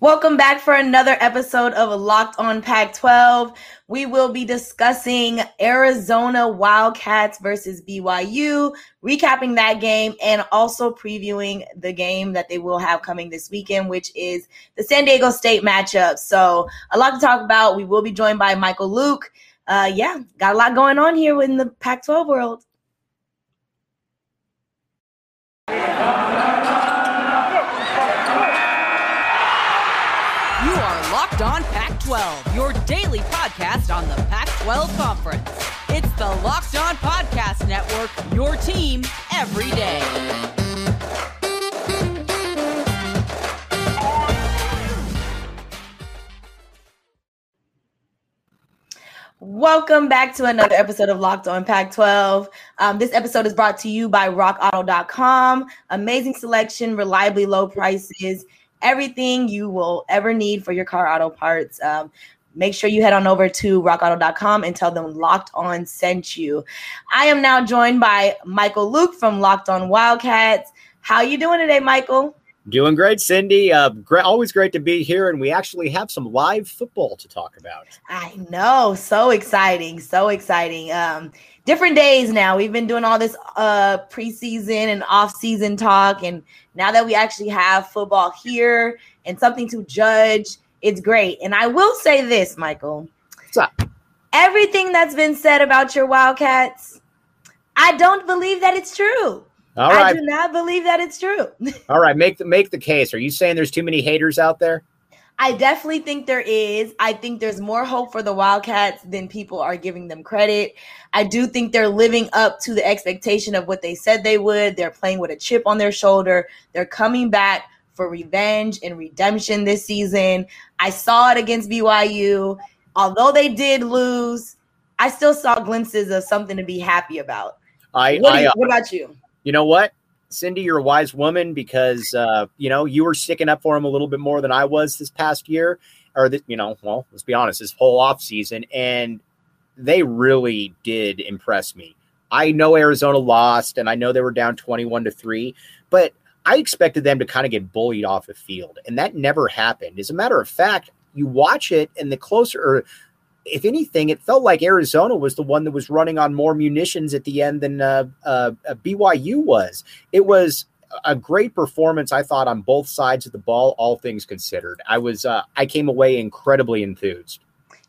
Welcome back for another episode of Locked on Pac 12. We will be discussing Arizona Wildcats versus BYU, recapping that game, and also previewing the game that they will have coming this weekend, which is the San Diego State matchup. So, a lot to talk about. We will be joined by Michael Luke. Uh, yeah, got a lot going on here in the Pac 12 world. On Pac 12, your daily podcast on the Pac 12 Conference. It's the Locked On Podcast Network, your team every day. Welcome back to another episode of Locked On Pac 12. Um, this episode is brought to you by RockAuto.com. Amazing selection, reliably low prices everything you will ever need for your car auto parts. Um, make sure you head on over to rockauto.com and tell them Locked On sent you. I am now joined by Michael Luke from Locked On Wildcats. How you doing today, Michael? Doing great, Cindy. Uh, great, always great to be here, and we actually have some live football to talk about. I know, so exciting, so exciting. Um, different days now. We've been doing all this uh, preseason and off-season talk, and now that we actually have football here and something to judge, it's great. And I will say this, Michael. What's up? Everything that's been said about your Wildcats, I don't believe that it's true. All right. I do not believe that it's true. All right, make the make the case. Are you saying there's too many haters out there? I definitely think there is. I think there's more hope for the Wildcats than people are giving them credit. I do think they're living up to the expectation of what they said they would. They're playing with a chip on their shoulder. They're coming back for revenge and redemption this season. I saw it against BYU. Although they did lose, I still saw glimpses of something to be happy about. I, what, I, you, what about you? You know what? Cindy, you're a wise woman because uh, you know you were sticking up for him a little bit more than I was this past year, or the, you know, well, let's be honest, this whole off season, and they really did impress me. I know Arizona lost, and I know they were down 21 to three, but I expected them to kind of get bullied off the field, and that never happened. As a matter of fact, you watch it, and the closer, or if anything, it felt like Arizona was the one that was running on more munitions at the end than uh, uh, uh BYU was. It was a great performance, I thought, on both sides of the ball, all things considered. I was, uh, I came away incredibly enthused.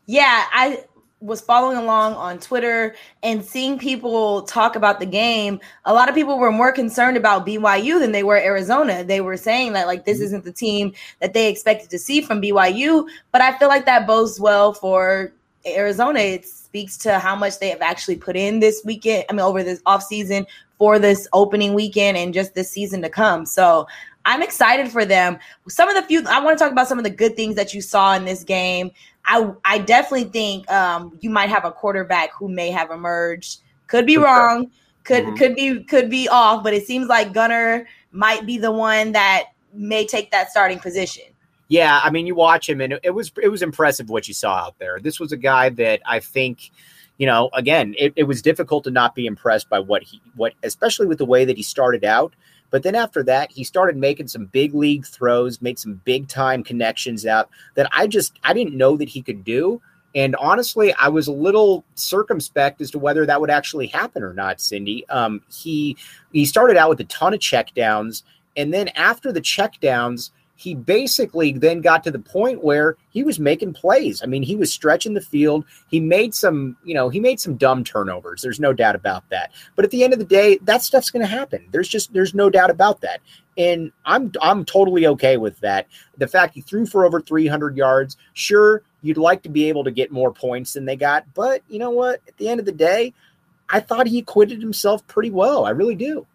Yeah, I was following along on Twitter and seeing people talk about the game, a lot of people were more concerned about BYU than they were Arizona. They were saying that like this mm-hmm. isn't the team that they expected to see from BYU, but I feel like that bodes well for Arizona, it speaks to how much they have actually put in this weekend. I mean, over this off season for this opening weekend and just this season to come. So I'm excited for them. Some of the few I want to talk about some of the good things that you saw in this game. I I definitely think um, you might have a quarterback who may have emerged. Could be wrong. Could mm-hmm. could be could be off, but it seems like Gunner might be the one that may take that starting position yeah, I mean, you watch him, and it, it, was it was impressive what you saw out there. This was a guy that I think, you know, again, it, it was difficult to not be impressed by what he what, especially with the way that he started out. But then after that, he started making some big league throws, made some big time connections out that I just I didn't know that he could do. And honestly, I was a little circumspect as to whether that would actually happen or not. Cindy, um, he he started out with a ton of checkdowns, and then after the checkdowns, he basically then got to the point where he was making plays. I mean, he was stretching the field. He made some, you know, he made some dumb turnovers. There's no doubt about that. But at the end of the day, that stuff's going to happen. There's just there's no doubt about that. And I'm I'm totally okay with that. The fact he threw for over 300 yards, sure, you'd like to be able to get more points than they got, but you know what? At the end of the day, I thought he acquitted himself pretty well. I really do.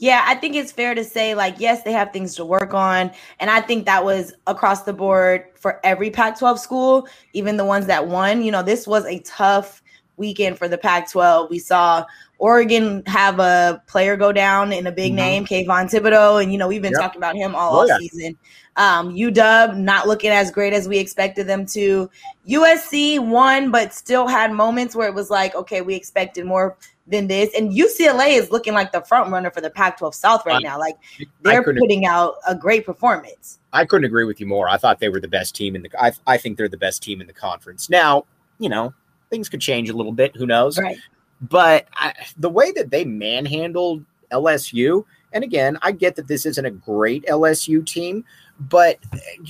Yeah, I think it's fair to say, like, yes, they have things to work on. And I think that was across the board for every Pac 12 school, even the ones that won. You know, this was a tough weekend for the Pac 12. We saw Oregon have a player go down in a big mm-hmm. name, Kayvon Thibodeaux. And, you know, we've been yep. talking about him all, oh, yeah. season. Um, UW not looking as great as we expected them to. USC won, but still had moments where it was like, okay, we expected more than this. And UCLA is looking like the front runner for the Pac-12 South right now. Like they're putting out a great performance. I couldn't agree with you more. I thought they were the best team in the. I, I think they're the best team in the conference. Now, you know, things could change a little bit. Who knows? Right. But I, the way that they manhandled LSU, and again, I get that this isn't a great LSU team, but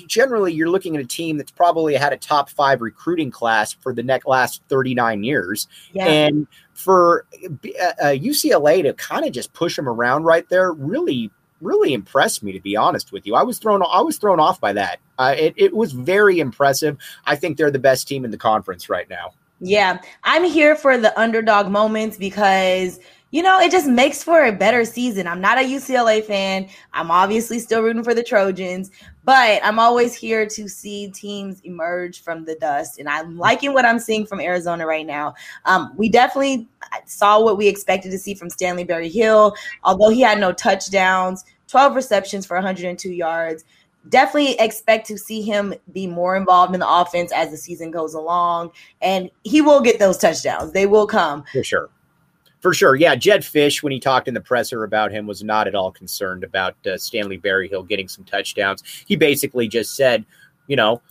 generally you're looking at a team that's probably had a top five recruiting class for the next last 39 years. Yeah. And for uh, UCLA to kind of just push them around right there really really impressed me to be honest with you. I was thrown I was thrown off by that. Uh, it, it was very impressive. I think they're the best team in the conference right now. Yeah, I'm here for the underdog moments because you know, it just makes for a better season. I'm not a UCLA fan. I'm obviously still rooting for the Trojans, but I'm always here to see teams emerge from the dust. And I'm liking what I'm seeing from Arizona right now. Um, we definitely saw what we expected to see from Stanley Berryhill, although he had no touchdowns, 12 receptions for 102 yards definitely expect to see him be more involved in the offense as the season goes along and he will get those touchdowns they will come for sure for sure. Yeah. Jedd Fisch, when he talked in the presser about him, was not at all concerned about uh, Stanley Berryhill getting some touchdowns. He basically just said, you know,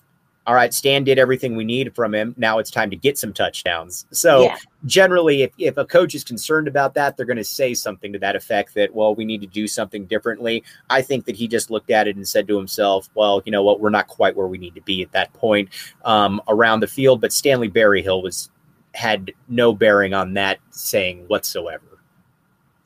all right, Stan did everything we need from him. Now it's time to get some touchdowns. So yeah. generally, if, if a coach is concerned about that, they're going to say something to that effect that, well, we need to do something differently. I think that he just looked at it and said to himself, well, you know what, we're not quite where we need to be at that point um, around the field. But Stanley Berryhill was had no bearing on that saying whatsoever.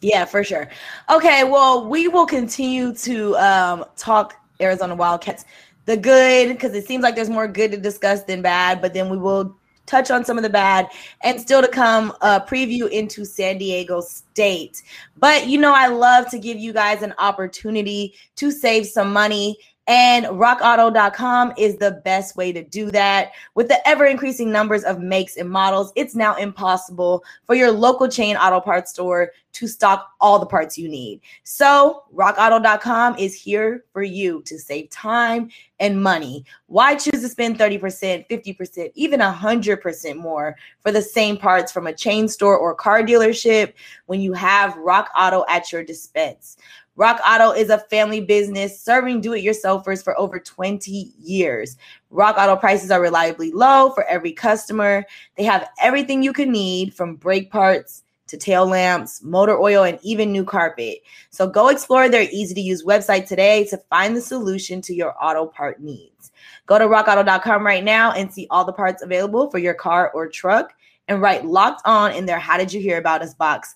Yeah, for sure. Okay, well, we will continue to um, talk Arizona Wildcats, the good, because it seems like there's more good to discuss than bad, but then we will touch on some of the bad and still to come a preview into San Diego State. But you know, I love to give you guys an opportunity to save some money and rockauto.com is the best way to do that. With the ever increasing numbers of makes and models, it's now impossible for your local chain auto parts store to stock all the parts you need. So, rockauto.com is here for you to save time and money. Why choose to spend 30%, 50%, even 100% more for the same parts from a chain store or car dealership when you have Rock Auto at your dispense? Rock Auto is a family business serving do it yourselfers for over 20 years. Rock Auto prices are reliably low for every customer. They have everything you can need from brake parts to tail lamps, motor oil, and even new carpet. So go explore their easy to use website today to find the solution to your auto part needs. Go to rockauto.com right now and see all the parts available for your car or truck and write locked on in their How Did You Hear About Us box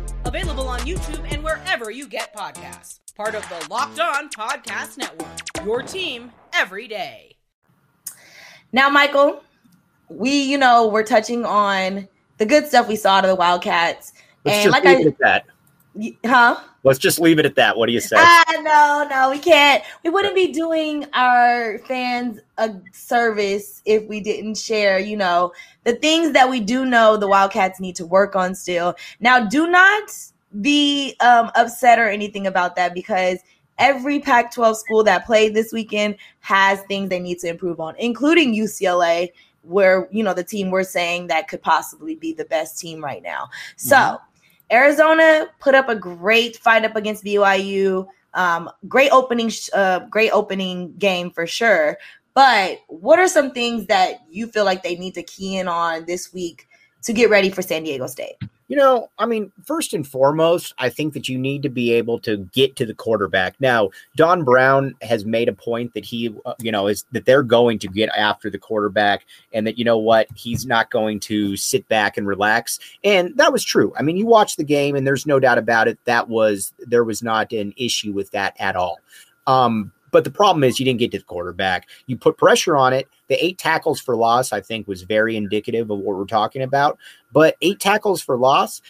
Available on YouTube and wherever you get podcasts. Part of the Locked On Podcast Network. Your team every day. Now, Michael, we, you know, we're touching on the good stuff we saw to the Wildcats. Let's and like I, that. Huh? Let's just leave it at that. What do you say? Ah, no, no, we can't. We wouldn't be doing our fans a service if we didn't share, you know, the things that we do know the Wildcats need to work on still. Now, do not be um, upset or anything about that because every Pac 12 school that played this weekend has things they need to improve on, including UCLA, where, you know, the team we're saying that could possibly be the best team right now. So, mm-hmm Arizona put up a great fight up against BYU. Um, great opening, uh, great opening game for sure. But what are some things that you feel like they need to key in on this week to get ready for San Diego State? You know, I mean, first and foremost, I think that you need to be able to get to the quarterback. Now, Don Brown has made a point that he, uh, you know, is that they're going to get after the quarterback and that, you know what, he's not going to sit back and relax. And that was true. I mean, you watch the game and there's no doubt about it. That was, there was not an issue with that at all. Um, But the problem is you didn't get to the quarterback. You put pressure on it. The eight tackles for loss, I think, was very indicative of what we're talking about. But eight tackles for loss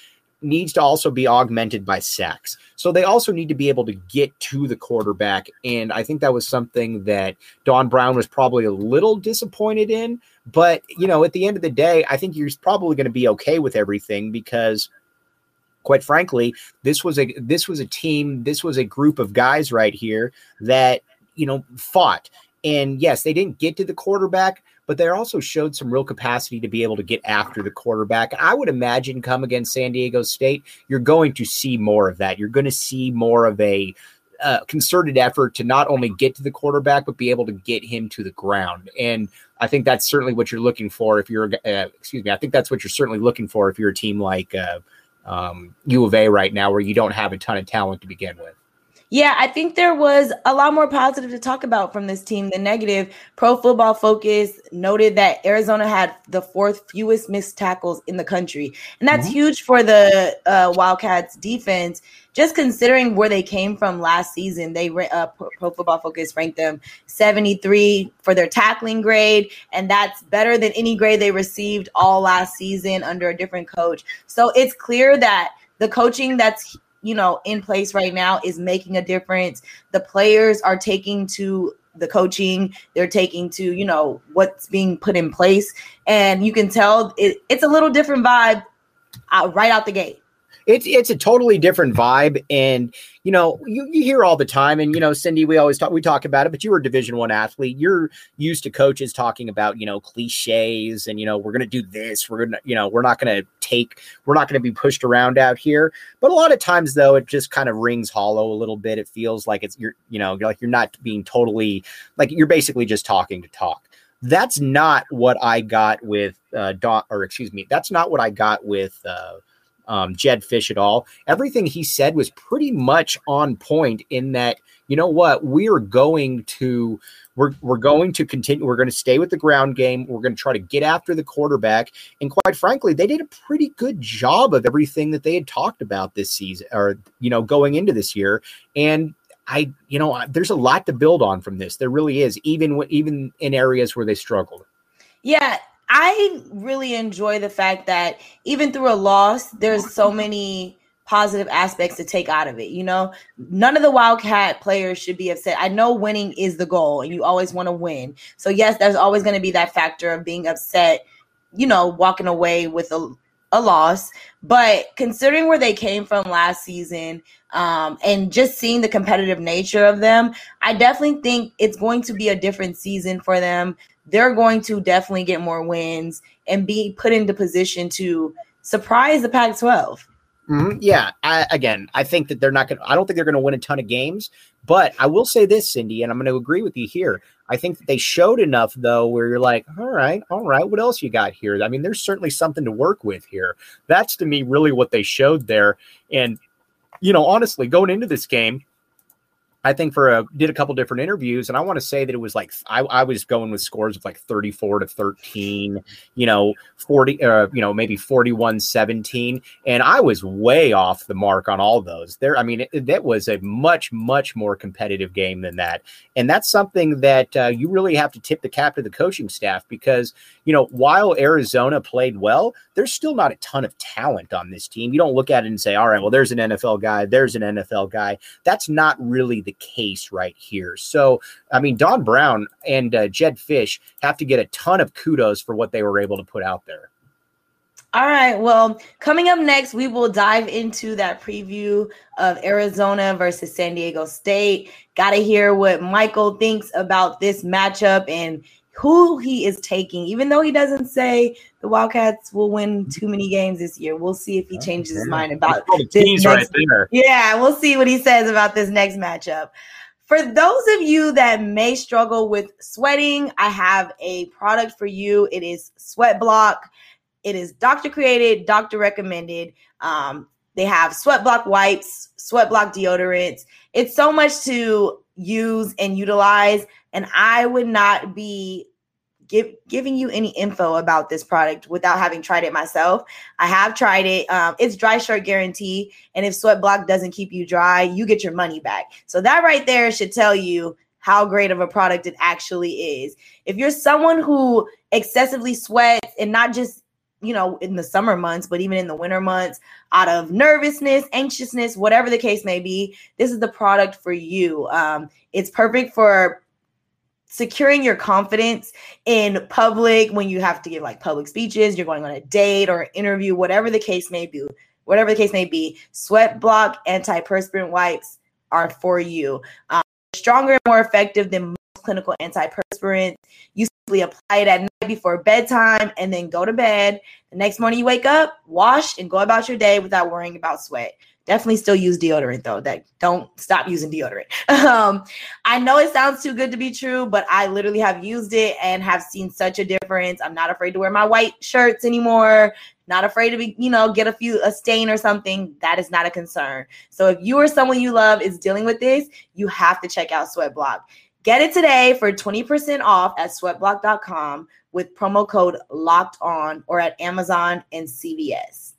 needs to also be augmented by sacks. So they also need to be able to get to the quarterback. And I think that was something that Don Brown was probably a little disappointed in. But, you know, at the end of the day, I think you're probably going to be okay with everything because quite frankly, this was a this was a team, this was a group of guys right here that, you know, fought. And yes, they didn't get to the quarterback, but they also showed some real capacity to be able to get after the quarterback. I would imagine come against San Diego State, you're going to see more of that. You're going to see more of a uh, concerted effort to not only get to the quarterback but be able to get him to the ground. And I think that's certainly what you're looking for if you're, uh, excuse me, I think that's what you're certainly looking for if you're a team like uh, um, U of A right now, where you don't have a ton of talent to begin with. Yeah, I think there was a lot more positive to talk about from this team than negative. Pro Football Focus noted that Arizona had the fourth fewest missed tackles in the country. And that's mm-hmm. huge for the uh, Wildcats defense. Just considering where they came from last season, they uh, Pro Football Focus ranked them 73 for their tackling grade, and that's better than any grade they received all last season under a different coach. So it's clear that the coaching that's you know in place right now is making a difference. The players are taking to the coaching. They're taking to you know what's being put in place. And you can tell it, it's a little different vibe out, right out the gate it's it's a totally different vibe and you know you, you hear all the time and you know cindy we always talk we talk about it but you were a division one athlete. You're used to coaches talking about you know cliches and you know we're gonna do this we're gonna you know we're not gonna take we're not gonna be pushed around out here. But a lot of times though it just kind of rings hollow a little bit. It feels like it's you're you know like you're not being totally like you're basically just talking to talk. That's not what I got with uh, Don, or excuse me, that's not what I got with uh, um, Jedd Fisch at all. Everything he said was pretty much on point in that, you know what, we are going to we're, we're going to continue. We're going to stay with the ground game. We're going to try to get after the quarterback. And quite frankly, they did a pretty good job of everything that they had talked about this season or, you know, going into this year. And I, you know, there's a lot to build on from this. There really is, even even in areas where they struggled. Yeah, I really enjoy the fact that even through a loss, there's so many positive aspects to take out of it. You know, none of the Wildcat players should be upset. I know winning is the goal and you always want to win. So, yes, there's always going to be that factor of being upset, you know, walking away with a, a loss. But considering where they came from last season um, and just seeing the competitive nature of them, I definitely think it's going to be a different season for them they're going to definitely get more wins and be put into position to surprise the Pac 12. Mm-hmm. Yeah. I, again, I think that they're not going to, I don't think they're going to win a ton of games, but I will say this, Cindy, and I'm going to agree with you here. I think that they showed enough, though, where you're like, all right, all right, what else you got here? I mean, there's certainly something to work with here. That's to me really what they showed there. And, you know, honestly, going into this game, I think for a did a couple different interviews, and I want to say that it was like I, I was going with scores of like 34 to 13, you know, 40, uh, you know, maybe 41 17. And I was way off the mark on all those. There, I mean, it, that was a much, much more competitive game than that. And that's something that uh, you really have to tip the cap to the coaching staff because, you know, while Arizona played well, there's still not a ton of talent on this team. You don't look at it and say, all right, well, there's an NFL guy, there's an NFL guy. That's not really the the case right here. So, I mean, Don Brown and uh, Jedd Fisch have to get a ton of kudos for what they were able to put out there. All right. Well, coming up next, we will dive into that preview of Arizona versus San Diego State. Got to hear what Michael thinks about this matchup and who he is taking, even though he doesn't say the Wildcats will win too many games this year. We'll see if he changes his mind about this right there. Yeah, we'll see what he says about this next matchup. For those of you that may struggle with sweating, I have a product for you. It is Sweat Block. It is doctor created, doctor recommended. Um, they have sweat block wipes, sweat block deodorants. It's so much to use and utilize and I would not be give, giving you any info about this product without having tried it myself. I have tried it. Um, it's dry shirt guarantee, and if Sweat Block doesn't keep you dry, you get your money back. So that right there should tell you how great of a product it actually is. If you're someone who excessively sweats and not just you know, in the summer months, but even in the winter months, out of nervousness, anxiousness, whatever the case may be, this is the product for you. Um, it's perfect for securing your confidence in public when you have to give like public speeches, you're going on a date or an interview, whatever the case may be. Whatever the case may be, sweat block antiperspirant wipes are for you. Um, stronger and more effective than clinical antiperspirants. You simply apply it at night before bedtime and then go to bed. The next morning you wake up, wash, and go about your day without worrying about sweat. Definitely still use deodorant though. That don't stop using deodorant. Um, I know it sounds too good to be true, but I literally have used it and have seen such a difference. I'm not afraid to wear my white shirts anymore. Not afraid to be, you know, get a few a stain or something. That is not a concern. So if you or someone you love is dealing with this, you have to check out Sweat Block. Get it today for 20% off at sweatblock.com with promo code locked on or at Amazon and CVS.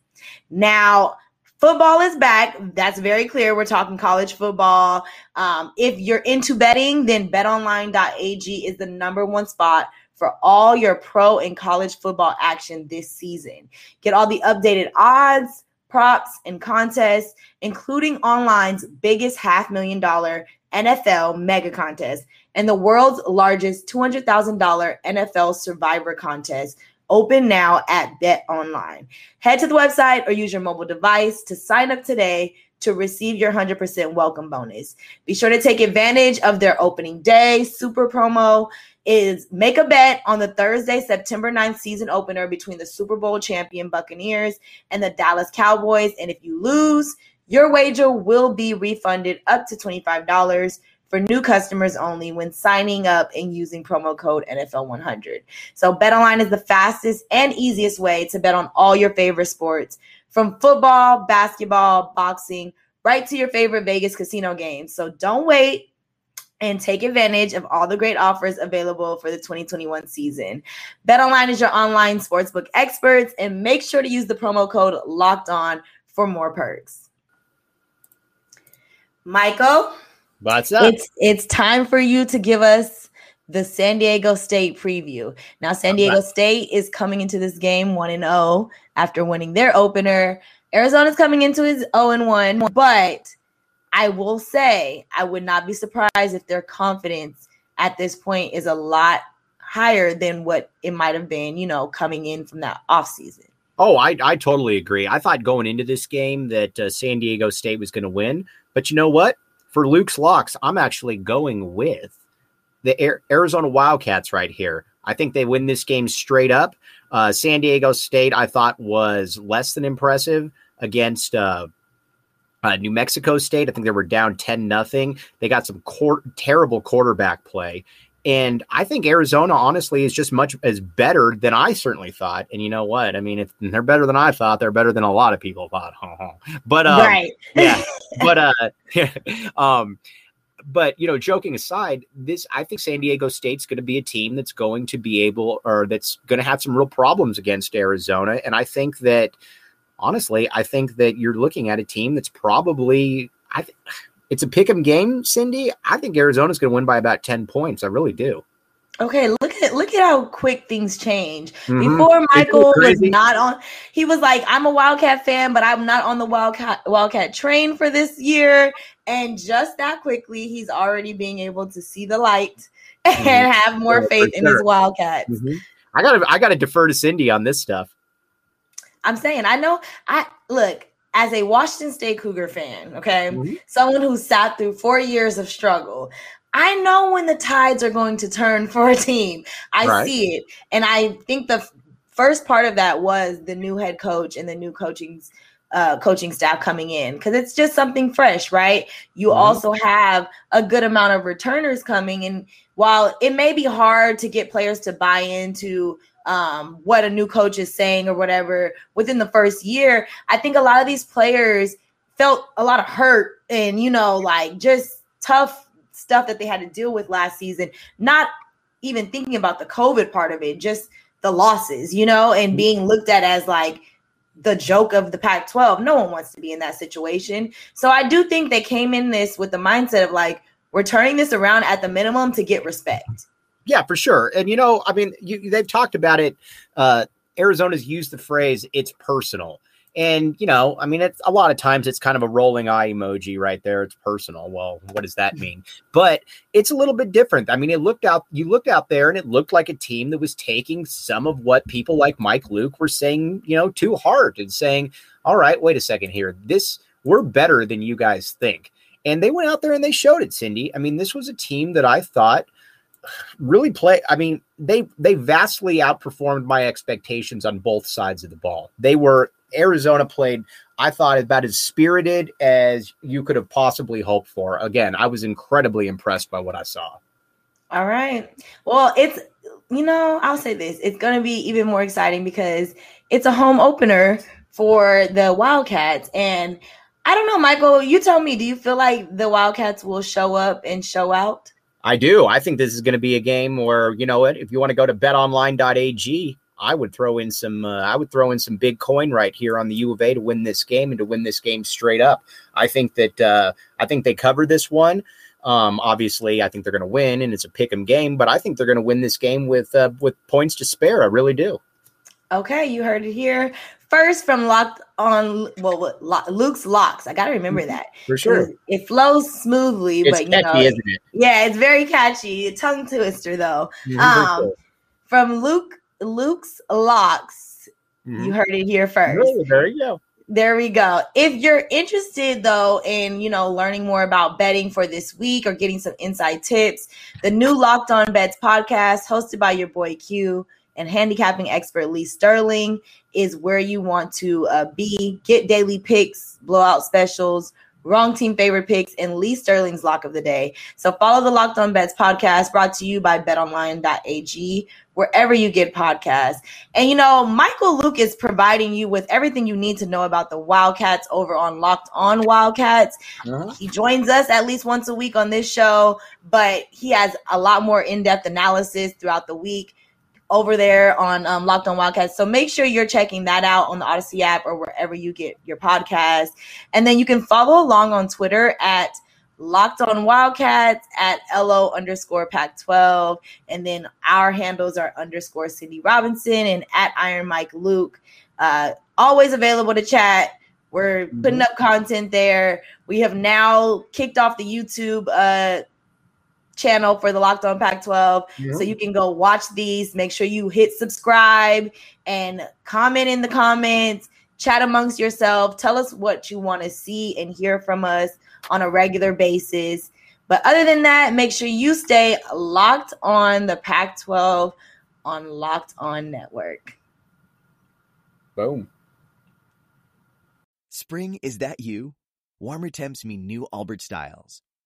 Now, football is back. That's very clear. We're talking college football. Um, if you're into betting, then betonline.ag is the number one spot for all your pro and college football action this season. Get all the updated odds, props, and contests, including online's biggest half million dollar NFL mega contest and the world's largest $200,000 NFL survivor contest. Open now at Bet Online. Head to the website or use your mobile device to sign up today to receive your 100% welcome bonus. Be sure to take advantage of their opening day super promo is make a bet on the Thursday, September 9th season opener between the Super Bowl champion Buccaneers and the Dallas Cowboys. And if you lose, your wager will be refunded up to $25 for new customers only when signing up and using promo code NFL100. So BetOnline is the fastest and easiest way to bet on all your favorite sports from football, basketball, boxing, right to your favorite Vegas casino games. So don't wait and take advantage of all the great offers available for the 2021 season. BetOnline is your online sportsbook experts and make sure to use the promo code locked on for more perks. Michael, what's up? It's it's time for you to give us the San Diego State preview. Now San Diego State is coming into this game 1 and 0 after winning their opener. Arizona's coming into his 0 and 1, but I will say I would not be surprised if their confidence at this point is a lot higher than what it might have been, you know, coming in from that offseason. Oh, I, I totally agree. I thought going into this game that uh, San Diego State was going to win. But you know what? For Luke's locks, I'm actually going with the Arizona Wildcats right here. I think they win this game straight up. Uh, San Diego State, I thought, was less than impressive against uh, uh, New Mexico State. I think they were down 10 nothing. They got some cor- terrible quarterback play. And I think Arizona, honestly, is just much as better than I certainly thought. And you know what? I mean, if they're better than I thought, they're better than a lot of people thought. but um, right, yeah. But uh, um, but you know, joking aside, this I think San Diego State's going to be a team that's going to be able, or that's going to have some real problems against Arizona. And I think that honestly, I think that you're looking at a team that's probably I th- it's a pick 'em game, Cindy. I think Arizona's going to win by about 10 points. I really do. Okay, look at look at how quick things change. Mm-hmm. Before Michael was not on, he was like, "I'm a Wildcat fan, but I'm not on the Wildcat Wildcat train for this year." And just that quickly, he's already being able to see the light mm-hmm. and have more yeah, faith in his Wildcats. Mm-hmm. I gotta I gotta defer to Cindy on this stuff. I'm saying I know I look as a Washington State Cougar fan, okay, mm-hmm. someone who sat through four years of struggle. I know when the tides are going to turn for a team. I right. see it. And I think the f- first part of that was the new head coach and the new coaching uh, coaching staff coming in because it's just something fresh, right? You mm-hmm. also have a good amount of returners coming. And while it may be hard to get players to buy into um, what a new coach is saying or whatever within the first year, I think a lot of these players felt a lot of hurt and, you know, like just tough stuff that they had to deal with last season, not even thinking about the COVID part of it, just the losses, you know, and mm-hmm. being looked at as like the joke of the Pac 12. No one wants to be in that situation. So I do think they came in this with the mindset of like, we're turning this around at the minimum to get respect. Yeah, for sure. And you know, I mean, you, they've talked about it. Uh, Arizona's used the phrase "it's personal." And you know, I mean, it's a lot of times it's kind of a rolling eye emoji right there. It's personal. Well, what does that mean? But it's a little bit different. I mean, it looked out. You looked out there, and it looked like a team that was taking some of what people like Mike Luke were saying, you know, to heart and saying, "All right, wait a second here. This we're better than you guys think." And they went out there and they showed it, Cindy. I mean, this was a team that I thought really play i mean they they vastly outperformed my expectations on both sides of the ball. They were arizona played i thought about as spirited as you could have possibly hoped for. Again i was incredibly impressed by what i saw. All right. Well it's you know i'll say this. It's going to be even more exciting because it's a home opener for the wildcats. And i don't know michael you tell me do you feel like the wildcats will show up and show out I do. I think this is going to be a game where you know what? If you want to go to betonline.ag, I would throw in some. Uh, I would throw in some big coin right here on the U of A to win this game and to win this game straight up. I think that uh, I think they cover this one. Um, obviously, I think they're going to win, and it's a pick 'em game. But I think they're going to win this game with uh, with points to spare. I really do. Okay, you heard it here first from Locked on. Well, Luke's locks. I got to remember that for sure. It flows smoothly, it's but you catchy, know, isn't it? yeah, it's very catchy. A tongue twister though. Mm-hmm. Um, from Luke Luke's locks. Mm-hmm. You heard it here first. Really? There you go. There we go. If you're interested though in, you know, learning more about betting for this week or getting some inside tips, the new Locked On Bets podcast hosted by your boy Q and handicapping expert Lee Sterling is where you want to uh, be. Get daily picks, blowout specials, wrong team favorite picks, and Lee Sterling's lock of the day. So follow the Locked On Bets podcast brought to you by betonline.ag, wherever you get podcasts. And you know, Michael Luke is providing you with everything you need to know about the Wildcats over on Locked On Wildcats. Uh-huh. He joins us at least once a week on this show, but he has a lot more in depth analysis throughout the week over there on um, Locked On Wildcats. So make sure you're checking that out on the Odyssey app or wherever you get your podcast. And then you can follow along on Twitter at Locked On Wildcats at LO underscore Pac 12. And then our handles are underscore Cindy Robinson and at Iron Mike Luke. Uh, always available to chat. We're putting mm-hmm. up content there. We have now kicked off the YouTube uh, channel for the Locked On Pac 12. So you can go watch these. Make sure you hit subscribe and comment in the comments, chat amongst yourself. Tell us what you want to see and hear from us on a regular basis. But other than that, make sure you stay locked on the Pac 12 on Locked On Network. Boom. Spring, is that you? Warmer temps mean new Allbirds styles.